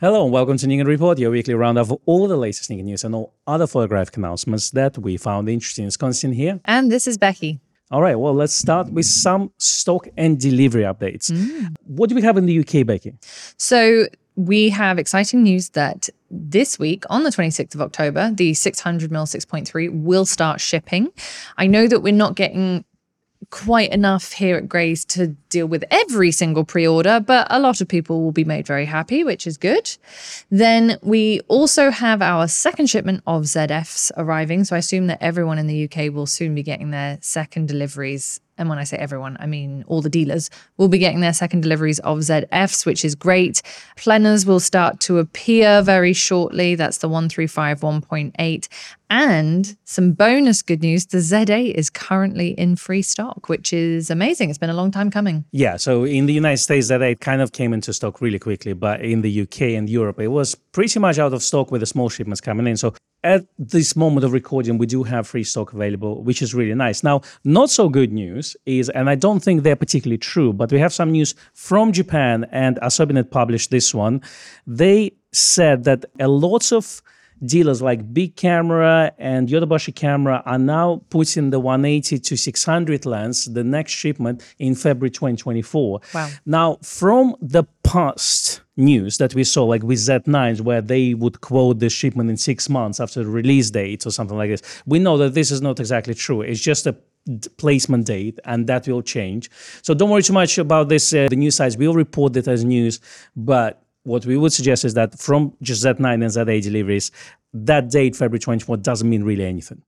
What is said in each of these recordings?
Hello and welcome to Nikon Report, your weekly roundup of all the latest Nikon news and all other photographic announcements that we found interesting. It's Konstantin here. And this is Becky. All right, well, let's start with some stock and delivery updates. Mm. What do we have in the UK, Becky? So we have exciting news that this week on the 26th of October, the 600mm 6.3 will start shipping. I know that we're not getting quite enough here at Grays to deal with every single pre order, but a lot of people will be made very happy, which is good. Then we also have our second shipment of ZFs arriving. So I assume that everyone in the UK will soon be getting their second deliveries. And when I say everyone, I mean all the dealers will be getting their second deliveries of ZFs, which is great. Plenas will start to appear very shortly. That's the 135 1.8. And some bonus good news the Z8 is currently in free stock, which is amazing. It's been a long time coming. Yeah, so in the United States, that it kind of came into stock really quickly, but in the UK and Europe, it was pretty much out of stock with the small shipments coming in. So at this moment of recording, we do have free stock available, which is really nice. Now, not so good news is, and I don't think they're particularly true, but we have some news from Japan, and Asobinet published this one. They said that a lot of dealers like Bic Camera and Yodobashi Camera are now putting the 180 to 600 lens, the next shipment in February 2024. Wow. Now, from the past news that we saw, like with Z9s, where they would quote the shipment in six months after the release date or something like this, we know that this is not exactly true. It's just a placement date and that will change. So don't worry too much about this. Uh, the news sites will report it as news, but what we would suggest is that from just Z9 and Z8 deliveries, that date, February 24, doesn't mean really anything.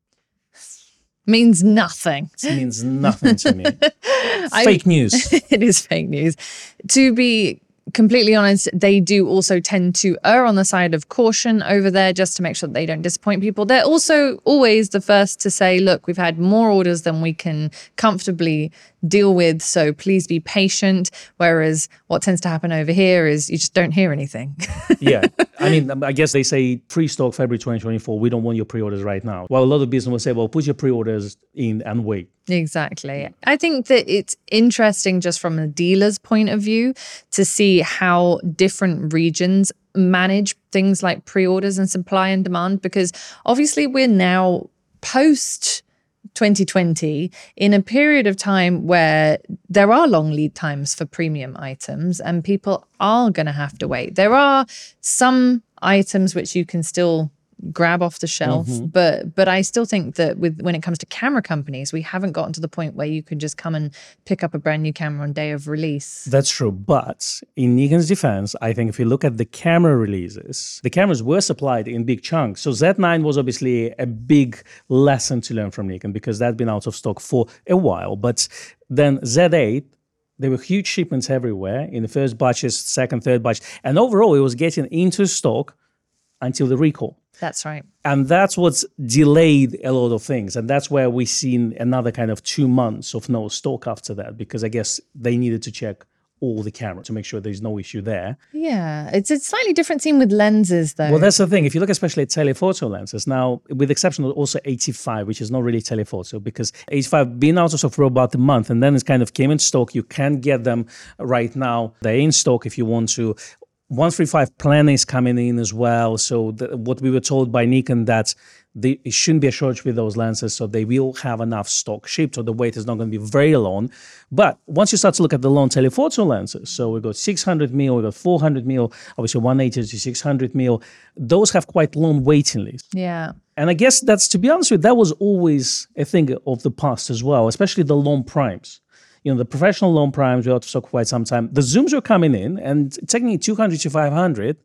Means nothing. It means nothing to me. Fake news. it is fake news. To be completely honest, they do also tend to err on the side of caution over there just to make sure that they don't disappoint people. They're also always the first to say, look, we've had more orders than we can comfortably deal with, so please be patient. Whereas what tends to happen over here is you just don't hear anything. yeah. I mean, I guess they say pre stock February 2024. We don't want your pre orders right now. Well, a lot of business will say, well, put your pre orders in and wait. Exactly. I think that it's interesting just from a dealer's point of view to see how different regions manage things like pre orders and supply and demand because obviously we're now post 2020 in a period of time where there are long lead times for premium items and people are going to have to wait. There are some items which you can still grab off the shelf mm-hmm. but but I still think that with when it comes to camera companies we haven't gotten to the point where you can just come and pick up a brand new camera on day of release. That's true. But in Nikon's defense, I think if you look at the camera releases, the cameras were supplied in big chunks. So Z9 was obviously a big lesson to learn from Nikon because that had been out of stock for a while. But then Z8, there were huge shipments everywhere in the first batches, second, third batch. And overall, it was getting into stock until the recall. That's right. And that's what's delayed a lot of things. And that's where we've seen another kind of two months of no stock after that, because I guess they needed to check all the cameras to make sure there's no issue there. Yeah, it's a slightly different scene with lenses though. Well, that's the thing. If you look especially at telephoto lenses, now, with the exception of also 85, which is not really telephoto, because 85 been out of stock for about a month and then it's kind of came in stock. You can get them right now. They're in stock if you want to. 135 Plena is coming in as well. So the, what we were told by Nikon that they, it shouldn't be a shortage with those lenses, so they will have enough stock shipped, or the wait is not going to be very long. But once you start to look at the long telephoto lenses, so we've got 600 mil, we've got 400 mil, obviously 180 to 600 mil. Those have quite long waiting lists. yeah. And I guess that's to be honest with, you, that was always a thing of the past as well, especially the long primes. You know, the professional loan primes of stock for quite some time. The zooms were coming in, and technically 200 to 500.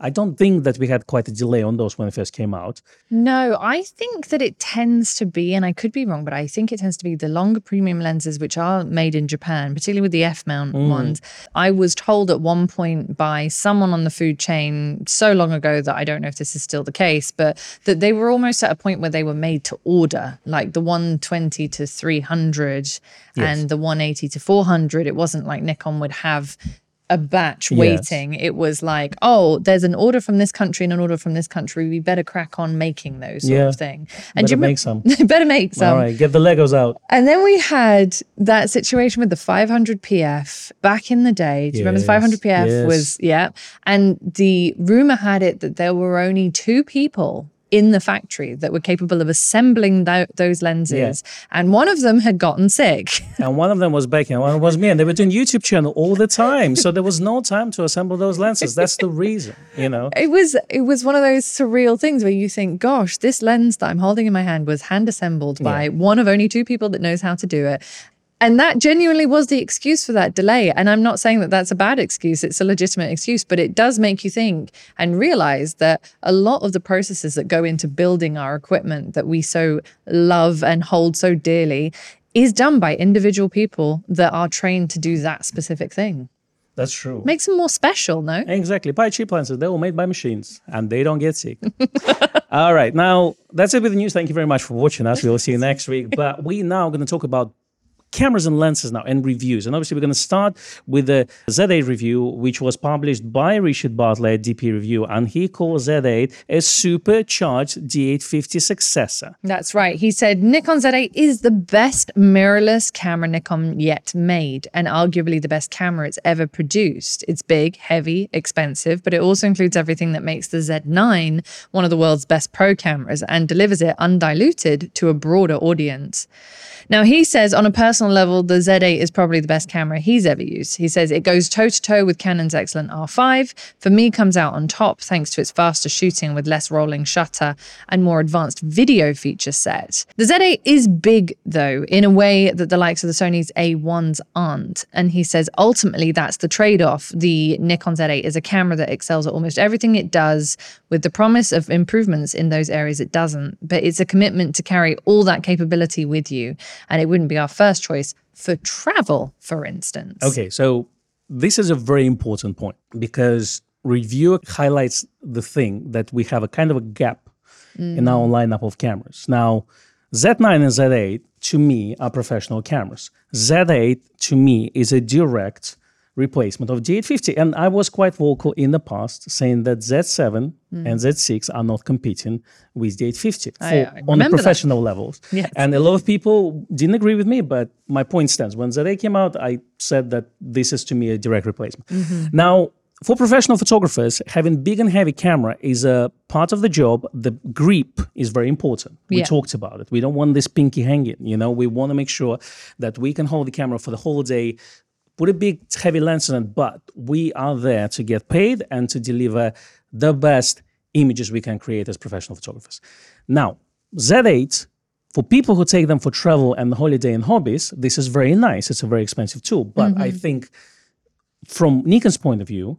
I don't think that we had quite a delay on those when it first came out. No, I think that it tends to be, and I could be wrong, but I think it tends to be the longer premium lenses, which are made in Japan, particularly with the F mount mm. ones. I was told at one point by someone on the food chain so long ago that I don't know if this is still the case, but that they were almost at a point where they were made to order, like the 120 to 300 and the 180 to 400. It wasn't like Nikon would have a batch Yes. waiting. It was like, oh, there's an order from this country and an order from this country. We better crack on making those sort Yeah. of thing. Better do you better make some. better make some. All right, get the Legos out. And then we had that situation with the 500 PF back in the day. Do you remember the 500 PF Yes, yes. was, yeah. And the rumor had it that there were only two people in the factory that were capable of assembling tho- those lenses. And one of them had gotten sick. And one of them was and one was me, and they were doing YouTube channel all the time. So there was no time to assemble those lenses. That's the reason, you know. It was it was one of those surreal things where you think, gosh, this lens that I'm holding in my hand was hand assembled by one of only two people that knows how to do it. And that genuinely was the excuse for that delay. And I'm not saying that that's a bad excuse, it's a legitimate excuse, but it does make you think and realize that a lot of the processes that go into building our equipment that we so love and hold so dearly is done by individual people that are trained to do that specific thing. That's true. Makes them more special, no? Exactly. Buy cheap lenses. They're all made by machines and they don't get sick. all right. Now, that's it with the news. Thank you very much for watching us. We'll see you next week. But we now going to talk about cameras and lenses now and reviews. And obviously, we're going to start with the Z8 review, which was published by Richard Butler, DP Review. And he calls Z8 a supercharged D850 successor. That's right. He said Nikon Z8 is the best mirrorless camera Nikon yet made, and arguably the best camera it's ever produced. It's big, heavy, expensive, but it also includes everything that makes the Z9 one of the world's best pro cameras and delivers it undiluted to a broader audience. Now, he says on a personal level, the Z8 is probably the best camera he's ever used. He says it goes toe to toe with Canon's excellent R5. For me, comes out on top thanks to its faster shooting with less rolling shutter and more advanced video feature set. The Z8 is big, though, in a way that the likes of the Sony's A1s aren't. And he says ultimately that's the trade off. The Nikon Z8 is a camera that excels at almost everything it does with the promise of improvements in those areas it doesn't. But it's a commitment to carry all that capability with you. And it wouldn't be our first choice for travel, for instance. Okay, so this is a very important point because reviewer highlights the thing that we have a kind of a gap in our mm. lineup of cameras. Now, Z9 and Z8 to me are professional cameras. Z8 to me is a direct replacement of D850. And I was quite vocal in the past saying that Z7 and Z6 are not competing with D850 for, I- I on the that. professional levels. Yes. And a lot of people didn't agree with me, but my point stands. When Z8 came out, I said that this is to me a direct replacement. Mm-hmm. Now, for professional photographers, having big and heavy camera is a part of the job. The grip is very important. We Yeah. talked about it. We don't want this pinky hanging. You know, we want to make sure that we can hold the camera for the whole day. Put a big heavy lens on it, but we are there to get paid and to deliver the best images we can create as professional photographers. Now, Z8 for people who take them for travel and holiday and hobbies, this is very nice. It's a very expensive tool. But I mm-hmm. think from Nikon's point of view,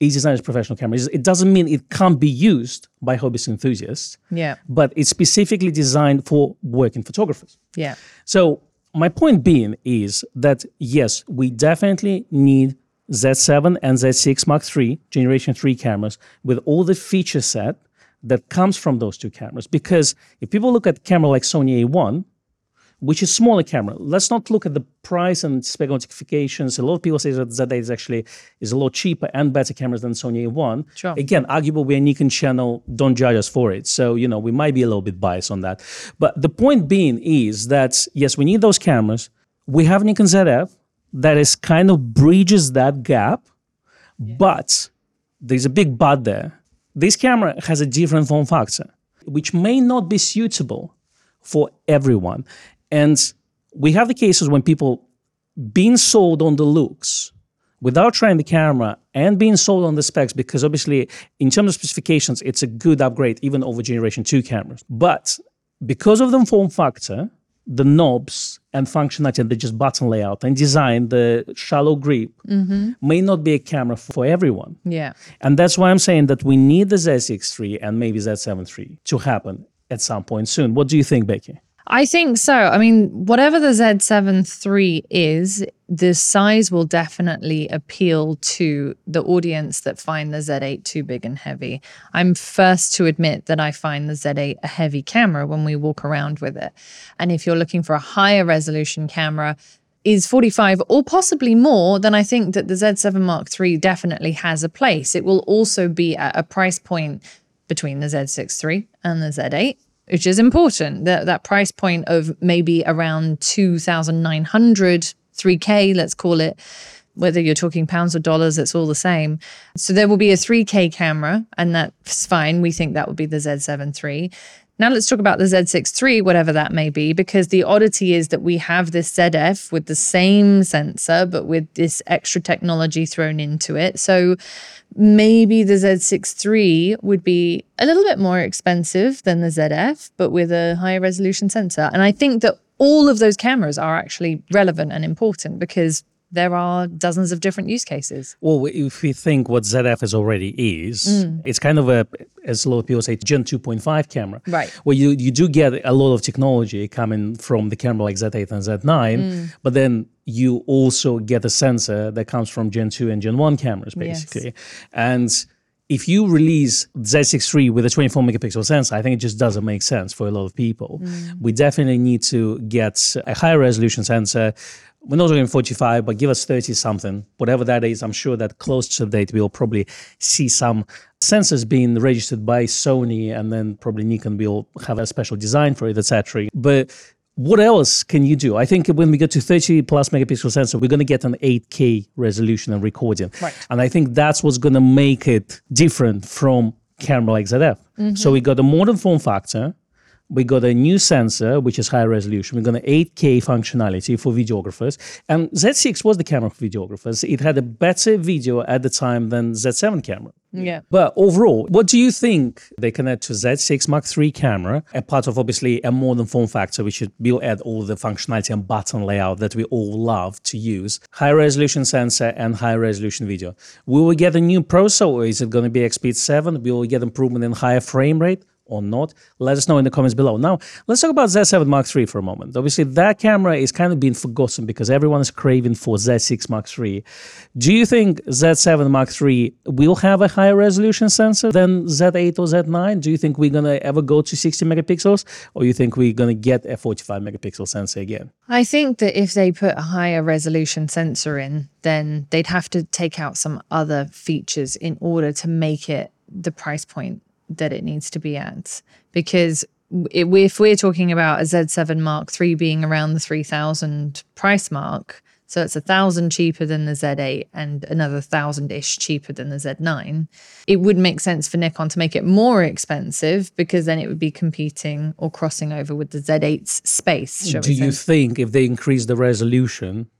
it's designed as professional camera. It doesn't mean it can't be used by hobbyist enthusiasts, Yeah. but it's specifically designed for working photographers. Yeah. So my point being is that yes, we definitely need Z7 and Z6 Mark III Generation 3 cameras with all the feature set that comes from those two cameras. Because if people look at camera like Sony A1, which is smaller camera, let's not look at the price and spec notifications. A lot of people say that Z8 is actually is a lot cheaper and better cameras than Sony A1. Sure. Again, arguable we're a Nikon channel, don't judge us for it. So, you know, we might be a little bit biased on that. But the point being is that yes, we need those cameras. We have Nikon ZF that is kind of bridges that gap, but there's a big but there. This camera has a different form factor, which may not be suitable for everyone. And we have the cases when people being sold on the looks without trying the camera and being sold on the specs because obviously in terms of specifications it's a good upgrade even over generation 2 cameras. But because of the form factor the knobs and functionality and the just button layout and design the shallow grip mm-hmm. may not be a camera for everyone. Yeah. and that's why i'm saying that we need the z6 and maybe z7 III to happen at some point soon. What do you think becky I think so. I mean, whatever the Z7 III is, the size will definitely appeal to the audience that find the Z8 too big and heavy. I'm first to admit that I find the Z8 a heavy camera when we walk around with it. And if you're looking for a higher resolution camera, is 45 or possibly more, then I think that the Z7 Mark III definitely has a place. It will also be at a price point between the Z6 III and the Z8 which is important. That that price point of maybe around 2,900, 3K, let's call it, whether you're talking pounds or dollars, it's all the same. So there will be a 3K camera, and that's fine. We think that would be the Z7 III. Now let's talk about the Z6 III, whatever that may be, because the oddity is that we have this ZF with the same sensor, but with this extra technology thrown into it. So maybe the Z6 III would be a little bit more expensive than the ZF, but with a higher resolution sensor. And I think that all of those cameras are actually relevant and important because there are dozens of different use cases. Well, if we think what ZF is already is, mm. it's kind of a, as a lot of people say, Gen 2.5 camera. Right. Where you, you do get a lot of technology coming from the camera like Z8 and Z9, mm. but then you also get a sensor that comes from Gen 2 and Gen 1 cameras, basically. Yes. And if you release Z6 III with a 24 megapixel sensor, I think it just doesn't make sense for a lot of people. Mm. We definitely need to get a higher resolution sensor we're not doing 45, but give us 30 something, whatever that is. I'm sure that close to the date, we'll probably see some sensors being registered by Sony, and then probably Nikon will have a special design for it, etc. But what else can you do? I think when we get to 30 plus megapixel sensor, we're going to get an 8K resolution and recording. Right. And I think that's what's going to make it different from camera like ZF. Mm-hmm. So we got a modern form factor we got a new sensor, which is high resolution. We got an 8K functionality for videographers. And Z6 was the camera for videographers. It had a better video at the time than Z7 camera. Yeah. But overall, what do you think they can add to Z6 Mark III camera, a part of obviously a modern form factor, which will add all the functionality and button layout that we all love to use, high resolution sensor and high resolution video. Will we get a new processor or is it going to be EXPEED 7? Will we get improvement in higher frame rate? Or not? Let us know in the comments below. Now, let's talk about Z7 Mark III for a moment. Obviously, that camera is kind of being forgotten because everyone is craving for Z6 Mark III. Do you think Z7 Mark III will have a higher resolution sensor than Z8 or Z9? Do you think we're going to ever go to 60 megapixels or you think we're going to get a 45 megapixel sensor again? I think that if they put a higher resolution sensor in, then they'd have to take out some other features in order to make it the price point that it needs to be at because if we're talking about a Z7 Mark III being around the 3000 price mark, so it's a thousand cheaper than the Z8 and another thousand ish cheaper than the Z9. It would make sense for Nikon to make it more expensive because then it would be competing or crossing over with the Z8's space. Do you think if they increase the resolution,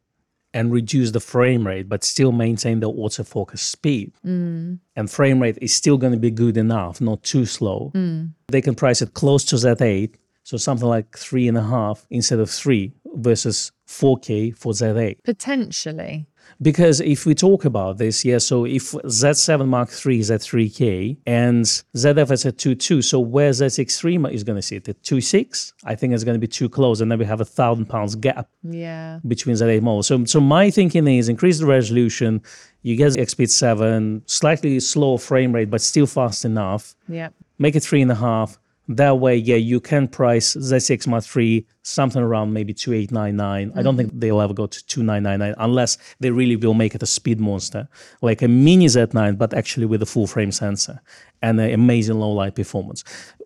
and reduce the frame rate, but still maintain the autofocus speed. Mm. And frame rate is still going to be good enough, not too slow. Mm. They can price it close to Z8, so something like three and a half instead of three versus 4K for Z8. Potentially. Because if we talk about this, yeah, so if Z7 Mark III is at 3K and ZF is at 2.2, so where Z6 III is going to sit? At 2.6? I think it's going to be too close, and then we have a thousand pounds gap yeah. between Z8 models. So, so my thinking is increase the resolution, you get EXPEED 7, slightly slower frame rate, but still fast enough. Yeah. Make it three and a half that way, yeah, you can price Z6 Mark III something around maybe 2899. Mm-hmm. I don't think mm-hmm. they'll ever go to 2999 unless they really will make it a speed monster, like a mini Z9, but actually with a full frame sensor and an amazing low light performance.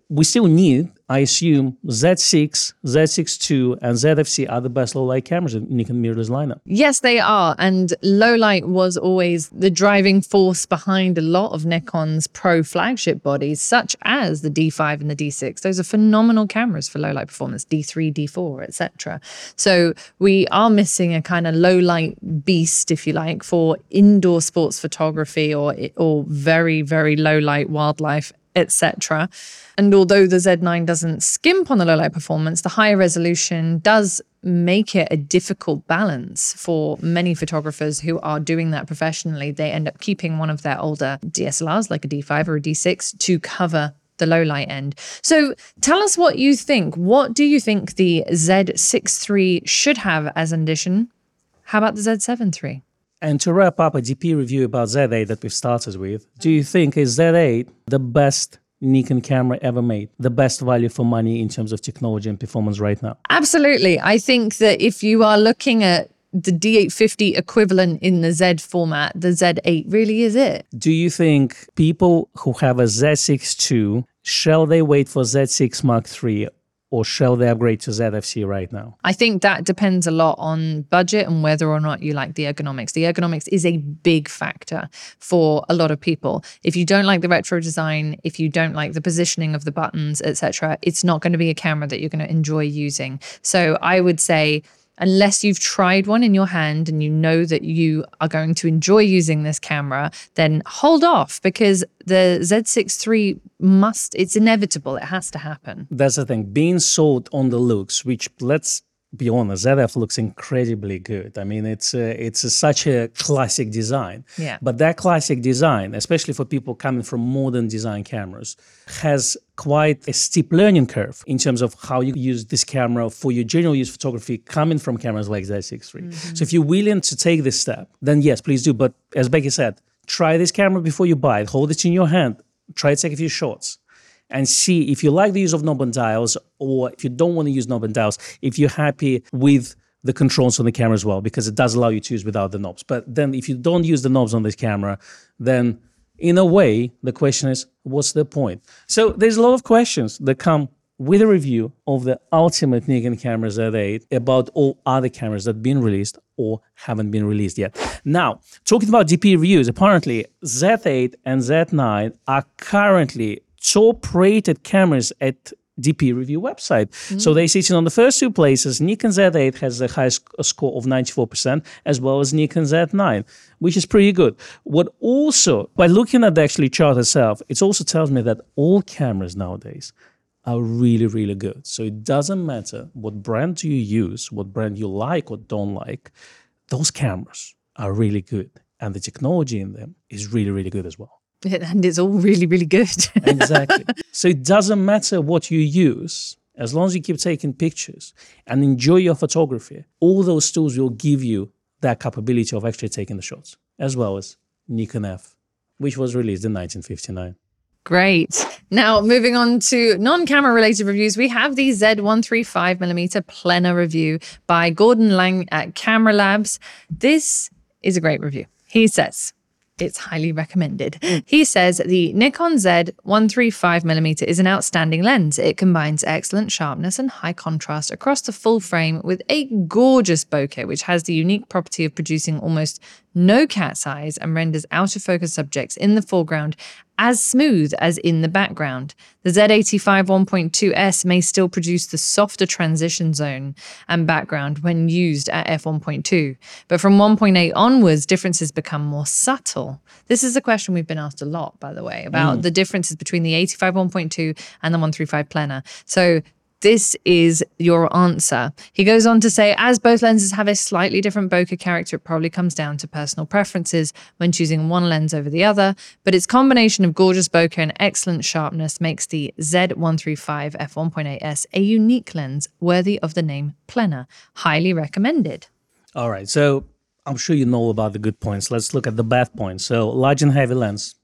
We still need I assume Z6, Z6 II, and ZFC are the best low light cameras in Nikon mirrorless lineup. Yes, they are. And low light was always the driving force behind a lot of Nikon's pro flagship bodies, such as the D5 and the D6. Those are phenomenal cameras for low light performance, D3, D4, etc. So we are missing a kind of low light beast, if you like, for indoor sports photography or or very very low light wildlife etc. And although the Z9 doesn't skimp on the low light performance, the higher resolution does make it a difficult balance for many photographers who are doing that professionally. They end up keeping one of their older DSLRs, like a D5 or a D6, to cover the low light end. So tell us what you think. What do you think the Z6 III should have as an addition? How about the Z7 III? And to wrap up a DP review about Z8 that we've started with, do you think is Z8 the best Nikon camera ever made, the best value for money in terms of technology and performance right now? Absolutely. I think that if you are looking at the D850 equivalent in the Z format, the Z8 really is it. Do you think people who have a Z6 II, shall they wait for Z6 Mark III or shall they upgrade to ZFC right now? I think that depends a lot on budget and whether or not you like the ergonomics. The ergonomics is a big factor for a lot of people. If you don't like the retro design, if you don't like the positioning of the buttons, etc., it's not going to be a camera that you're going to enjoy using. So I would say unless you've tried one in your hand and you know that you are going to enjoy using this camera, then hold off because the Z6 III must, it's inevitable. It has to happen. That's the thing. Being sold on the looks, which let's be honest, ZF looks incredibly good. I mean, it's a, it's a, such a classic design. Yeah. But that classic design, especially for people coming from modern design cameras, has quite a steep learning curve in terms of how you use this camera for your general use photography coming from cameras like Z6 III. Mm-hmm. So if you're willing to take this step, then yes, please do. But as Becky said, try this camera before you buy it. Hold it in your hand. Try to take a few shots and see if you like the use of knob and dials or if you don't want to use knob and dials, if you're happy with the controls on the camera as well, because it does allow you to use without the knobs. But then if you don't use the knobs on this camera, then in a way, the question is, what's the point? So there's a lot of questions that come with a review of the ultimate Nikon camera Z8 about all other cameras that have been released or haven't been released yet. Now, talking about DP reviews, apparently Z8 and Z9 are currently top rated cameras at DP review website. Mm-hmm. So they sit in on the first two places. Nikon Z8 has the highest score of 94%, as well as Nikon Z9, which is pretty good. What also, by looking at the actually chart itself, it also tells me that all cameras nowadays are really, really good. So it doesn't matter what brand do you use, what brand you like or don't like, those cameras are really good. And the technology in them is really, really good as well. and it's all really, really good. exactly. So it doesn't matter what you use, as long as you keep taking pictures and enjoy your photography, all those tools will give you that capability of actually taking the shots, as well as Nikon F, which was released in 1959. Great. Now, moving on to non camera related reviews, we have the Z135mm Plena review by Gordon Laing at Camera Labs. This is a great review. He says, it's highly recommended. He says the Nikon Z 135mm is an outstanding lens. It combines excellent sharpness and high contrast across the full frame with a gorgeous bokeh, which has the unique property of producing almost no cat's eyes and renders out of focus subjects in the foreground as smooth as in the background. The Z85 1.2S may still produce the softer transition zone and background when used at f1.2, but from 1.8 onwards, differences become more subtle. This is a question we've been asked a lot, by the way, about mm. the differences between the 85 1.2 and the 135 Plena. So this is your answer. He goes on to say, as both lenses have a slightly different bokeh character, it probably comes down to personal preferences when choosing one lens over the other, but its combination of gorgeous bokeh and excellent sharpness makes the Z135 f1.8s a unique lens worthy of the name Plena. Highly recommended. All right, so I'm sure you know about the good points. Let's look at the bad points. So, large and heavy lens,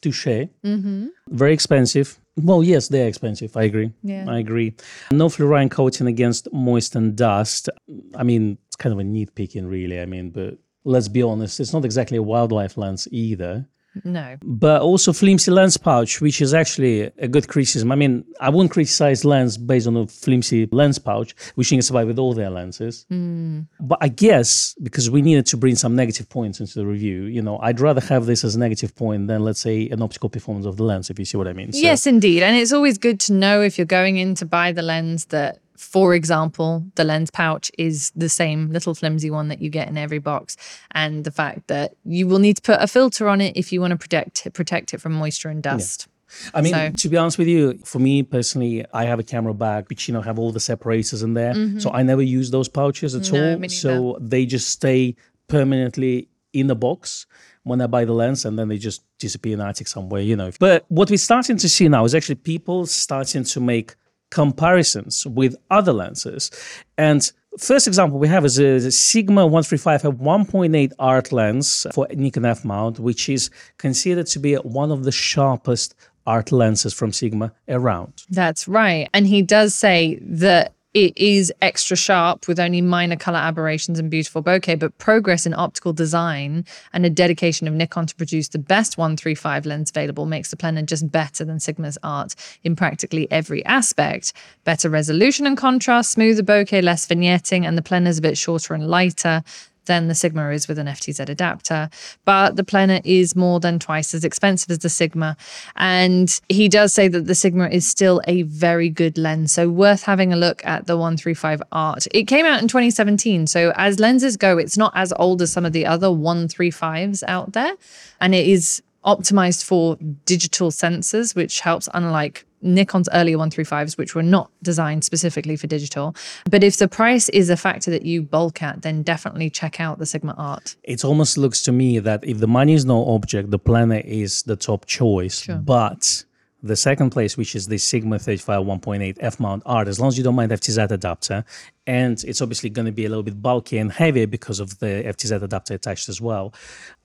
touche. Mm-hmm. Very expensive. Well, yes, they're expensive. I agree. Yeah. I agree. No fluorine coating against moist and dust. I mean, it's kind of a nitpicking, really. I mean, but let's be honest, it's not exactly a wildlife lens either. No. But also flimsy lens pouch, which is actually a good criticism. I mean, I wouldn't criticize lens based on a flimsy lens pouch, which you survive with all their lenses. Mm. But I guess because we needed to bring some negative points into the review, you know, I'd rather have this as a negative point than let's say an optical performance of the lens, if you see what I mean. So, yes, indeed. And it's always good to know if you're going in to buy the lens that for example, the lens pouch is the same little flimsy one that you get in every box, and the fact that you will need to put a filter on it if you want to protect protect it from moisture and dust. Yeah. I mean, so, to be honest with you, for me personally, I have a camera bag which you know have all the separators in there, mm-hmm. so I never use those pouches at no, all. So they just stay permanently in the box when I buy the lens, and then they just disappear in the attic somewhere, you know. But what we're starting to see now is actually people starting to make comparisons with other lenses. And first example we have is a Sigma 135 f 1.8 art lens for Nikon F mount, which is considered to be one of the sharpest art lenses from Sigma around. That's right. And he does say that it is extra sharp with only minor color aberrations and beautiful bokeh, but progress in optical design and a dedication of Nikon to produce the best 135 lens available makes the Plena just better than Sigma's art in practically every aspect. Better resolution and contrast, smoother bokeh, less vignetting, and the Plena is a bit shorter and lighter than the Sigma is with an FTZ adapter. But the Plena is more than twice as expensive as the Sigma. And he does say that the Sigma is still a very good lens. So worth having a look at the 135 Art. It came out in 2017. So as lenses go, it's not as old as some of the other 135s out there. And it is optimized for digital sensors, which helps, unlike Nikon's earlier 135s, which were not designed specifically for digital. But if the price is a factor that you bulk at, then definitely check out the Sigma Art. It almost looks to me that if the money is no object, the Plena is the top choice. Sure. But the second place, which is the Sigma 35 1.8 F mount art, as long as you don't mind FTZ adapter, and it's obviously going to be a little bit bulky and heavier because of the FTZ adapter attached as well.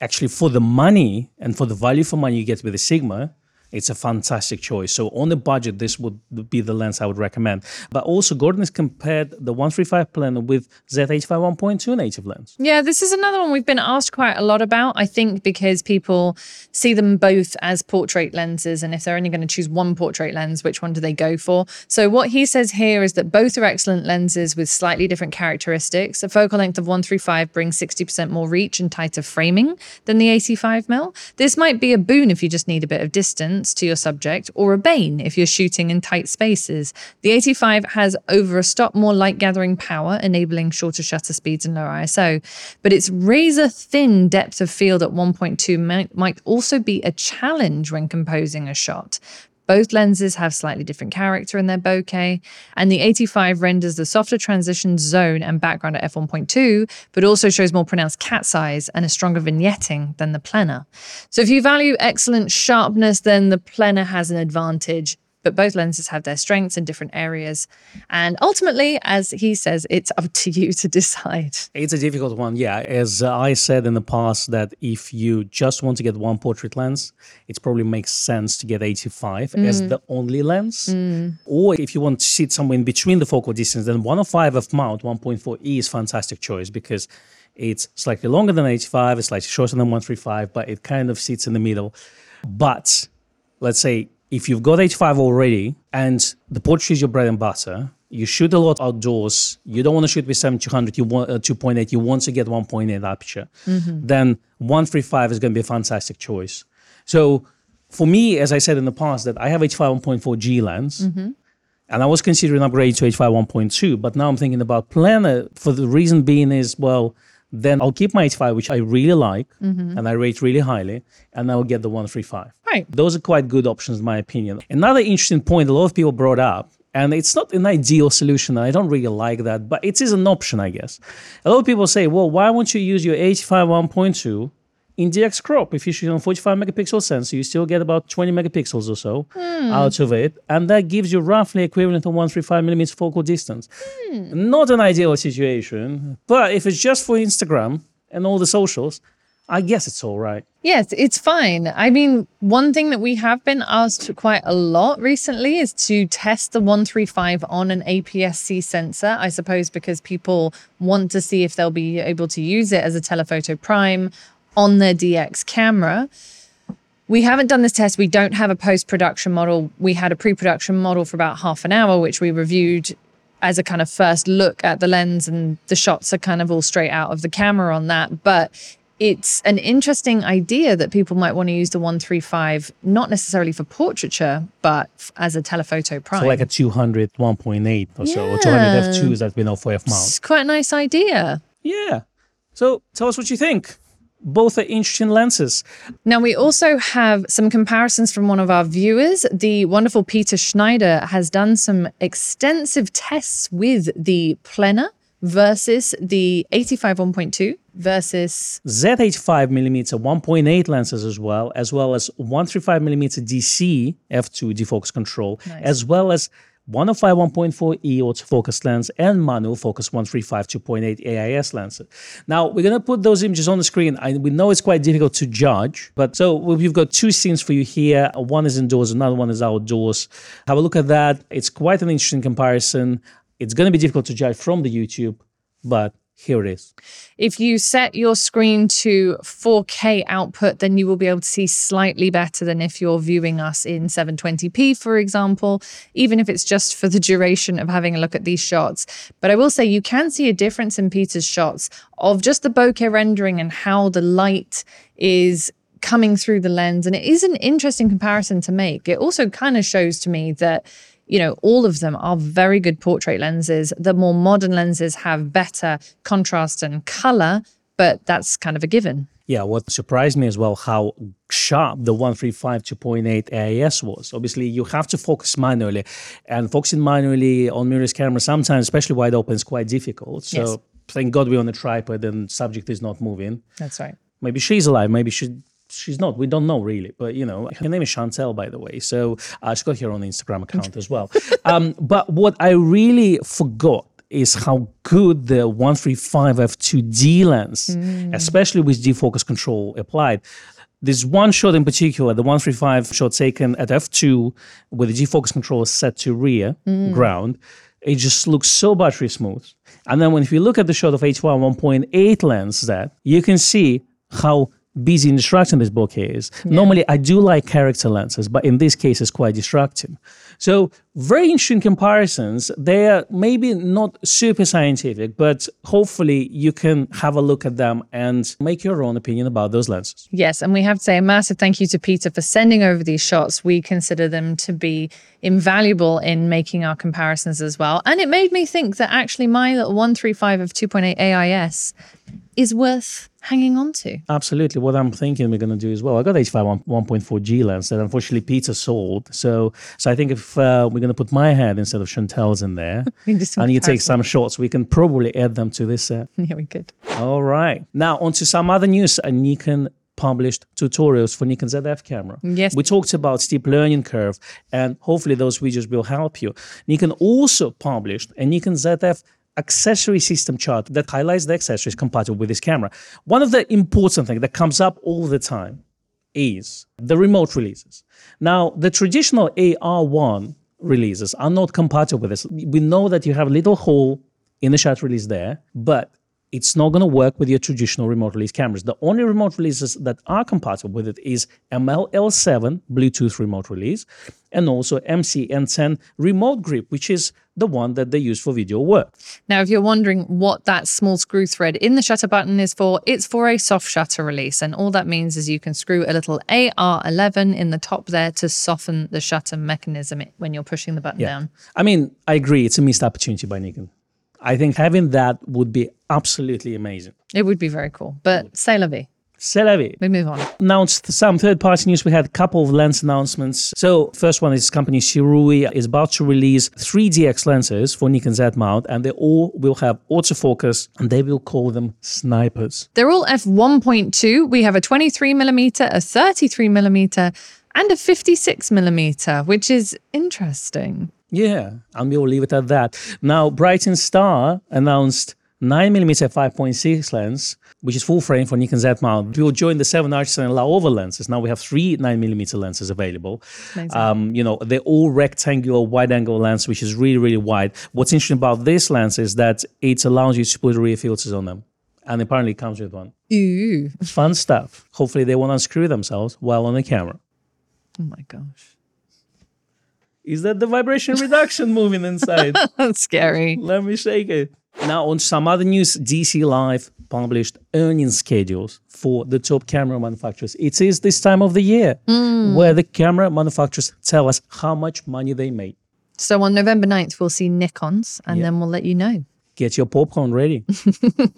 Actually, for the money and for the value for money you get with the Sigma, it's a fantastic choice. So on the budget, this would be the lens I would recommend. But also, Gordon has compared the 135 Plena with Z85 1.2 native lens. Yeah, this is another one we've been asked quite a lot about. I think because people see them both as portrait lenses, and if they're only going to choose one portrait lens, which one do they go for? So what he says here is that both are excellent lenses with slightly different characteristics. A focal length of 135 brings 60% more reach and tighter framing than the 85 mm. This might be a boon if you just need a bit of distance to your subject, or a bane if you're shooting in tight spaces. The 85 has over a stop more light gathering power, enabling shorter shutter speeds and lower ISO, but its razor thin depth of field at 1.2 might, might also be a challenge when composing a shot. Both lenses have slightly different character in their bokeh, and the 85 renders the softer transition zone and background at f1.2, but also shows more pronounced cat's eyes and a stronger vignetting than the Plena. So if you value excellent sharpness, then the Plena has an advantage but both lenses have their strengths in different areas. And ultimately, as he says, it's up to you to decide. It's a difficult one. Yeah. As I said in the past, that if you just want to get one portrait lens, it probably makes sense to get 85 mm. as the only lens. Mm. Or if you want to sit somewhere in between the focal distance, then 105 f mount 1.4e is fantastic choice because it's slightly longer than 85, it's slightly shorter than 135, but it kind of sits in the middle. But let's say if you've got H5 already and the portrait is your bread and butter, you shoot a lot outdoors, you don't want to shoot with 7200, you want uh, 2.8, you want to get 1.8 aperture, mm-hmm. then 135 is going to be a fantastic choice. So for me, as I said in the past, that I have H5 1.4G lens. Mm-hmm. And I was considering upgrade to H5 1.2, but now I'm thinking about Plena for the reason being is, well, then I'll keep my H5, which I really like mm-hmm. and I rate really highly, and I'll get the 135. Right. Those are quite good options, in my opinion. Another interesting point a lot of people brought up, and it's not an ideal solution. I don't really like that, but it is an option, I guess. A lot of people say, well, why won't you use your H5 1.2 in DX crop, if you shoot on 45 megapixel sensor, you still get about 20 megapixels or so mm. out of it. And that gives you roughly equivalent to 135 millimeters focal distance. Mm. Not an ideal situation, but if it's just for Instagram and all the socials, I guess it's all right. Yes, it's fine. I mean, one thing that we have been asked quite a lot recently is to test the 135 on an APS-C sensor, I suppose because people want to see if they'll be able to use it as a telephoto prime on their DX camera. We haven't done this test. We don't have a post production model. We had a pre production model for about half an hour, which we reviewed as a kind of first look at the lens, and the shots are kind of all straight out of the camera on that. But it's an interesting idea that people might want to use the 135 not necessarily for portraiture but as a telephoto prime so like a 200 1.8 or yeah. so or 200 f2s that's been off for f mount it's quite a nice idea yeah so tell us what you think both are interesting lenses. Now, we also have some comparisons from one of our viewers. The wonderful Peter Schneider has done some extensive tests with the Plena versus the 85 1.2 versus Z85 millimeter 1.8 lenses as well, as well as 135 millimeter DC f2 defocus control, nice. as well as 105 1.4e autofocus lens and manual focus 135 2.8 AIS lens. Now we're gonna put those images on the screen. I, we know it's quite difficult to judge, but so we've got two scenes for you here. One is indoors, another one is outdoors. Have a look at that. It's quite an interesting comparison. It's going to be difficult to judge from the YouTube, but here it is. If you set your screen to 4K output, then you will be able to see slightly better than if you're viewing us in 720p, for example, even if it's just for the duration of having a look at these shots. But I will say you can see a difference in Peter's shots of just the bokeh rendering and how the light is coming through the lens. And it is an interesting comparison to make. It also kind of shows to me that you know, all of them are very good portrait lenses. The more modern lenses have better contrast and color, but that's kind of a given. Yeah, what surprised me as well, how sharp the 135 2.8 AIS was. Obviously, you have to focus manually, and focusing manually on mirrorless camera sometimes, especially wide open, is quite difficult. So yes. thank God we're on a tripod and subject is not moving. That's right. Maybe she's alive. Maybe she she's not. We don't know really, but you know, her name is Chantel, by the way. So uh, she's got her own Instagram account as well. Um, but what I really forgot is how good the 135 f2D lens, mm. especially with defocus control applied. This one shot in particular, the 135 shot taken at f2 with the defocus control set to rear mm. ground. It just looks so battery smooth. And then when if you look at the shot of H1 1.8 lens, that you can see how busy and distracting this bokeh is. Yeah. Normally, I do like character lenses, but in this case, it's quite distracting. So, very interesting comparisons. They're maybe not super scientific, but hopefully, you can have a look at them and make your own opinion about those lenses. Yes, and we have to say a massive thank you to Peter for sending over these shots. We consider them to be invaluable in making our comparisons as well. And it made me think that actually my little 135 of 2.8 AIS is worth hanging on to. Absolutely. What I'm thinking we're going to do as well. I got H5 1.4 G lens that unfortunately Peter sold. So so I think if uh, we're going to put my head instead of Chantel's in there and you take some shots, we can probably add them to this set. Yeah, we could. All right. Now on to some other news. A Nikon published tutorials for Nikon ZF camera. Yes. We talked about steep learning curve and hopefully those videos will help you. Nikon also published a Nikon ZF accessory system chart that highlights the accessories compatible with this camera. One of the important things that comes up all the time is the remote releases. Now, the traditional AR1 releases are not compatible with this. We know that you have a little hole in the shutter release there, but it's not going to work with your traditional remote release cameras. The only remote releases that are compatible with it is MLL7 Bluetooth remote release and also MCN10 remote grip, which is the one that they use for video work. Now, if you're wondering what that small screw thread in the shutter button is for, it's for a soft shutter release. And all that means is you can screw a little AR11 in the top there to soften the shutter mechanism when you're pushing the button yeah. down. I mean, I agree. It's a missed opportunity by Nikon. I think having that would be absolutely amazing. It would be very cool. But say la vie. C'est la vie. We move on. Announced some third-party news. We had a couple of lens announcements. So first one is company Sirui is about to release 3DX lenses for Nikon Z mount, and they all will have autofocus, and they will call them snipers. They're all f1.2. We have a 23 millimeter, a 33 millimeter, and a 56 millimeter, which is interesting. Yeah, and we'll leave it at that. Now, Brightin Star announced 9mm 5.6 lens, which is full frame for Nikon Z mount. We will join the 7 Artisan and Laowa lenses. Now we have three 9mm lenses available. Um, you know, they're all rectangular wide angle lens, which is really, really wide. What's interesting about this lens is that it allows you to put rear filters on them. And apparently it comes with one. Ooh. Fun stuff. Hopefully they won't unscrew themselves while on the camera. Oh my gosh. Is that the vibration reduction moving inside? That's scary. Let me shake it. Now, on some other news, DC Live published earnings schedules for the top camera manufacturers. It is this time of the year mm. where the camera manufacturers tell us how much money they made. So on November 9th, we'll see Nikon's and then we'll let you know. Get your popcorn ready.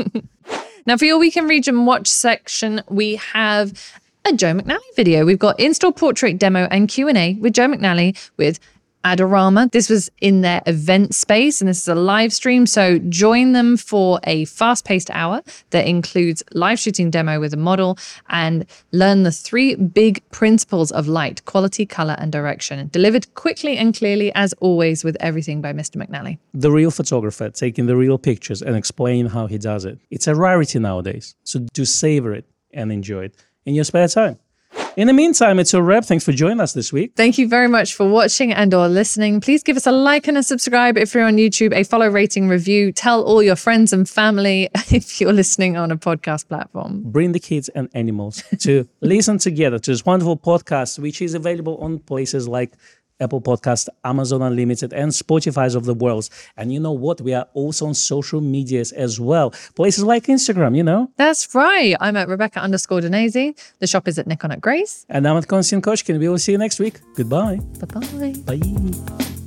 now, for your weekend region watch section, we have a Joe McNally video. We've got install portrait demo and Q&A with Joe McNally with Adorama. This was in their event space, and this is a live stream. So join them for a fast paced hour that includes live shooting demo with a model and learn the three big principles of light, quality, color, and direction. Delivered quickly and clearly, as always, with everything by Mr. McNally. The real photographer taking the real pictures and explain how he does it. It's a rarity nowadays. So do savor it and enjoy it in your spare time. In the meantime, it's a wrap. Thanks for joining us this week. Thank you very much for watching and or listening. Please give us a like and a subscribe if you're on YouTube, a follow rating review. Tell all your friends and family if you're listening on a podcast platform. Bring the kids and animals to listen together to this wonderful podcast, which is available on places like Apple Podcast, Amazon Unlimited, and Spotify's of the world. And you know what? We are also on social medias as well. Places like Instagram, you know? That's right. I'm at Rebecca underscore Danese. The shop is at Nikon at Grays. And I'm at Konstantin Kochkin. We will see you next week. Goodbye. Bye-bye. Bye.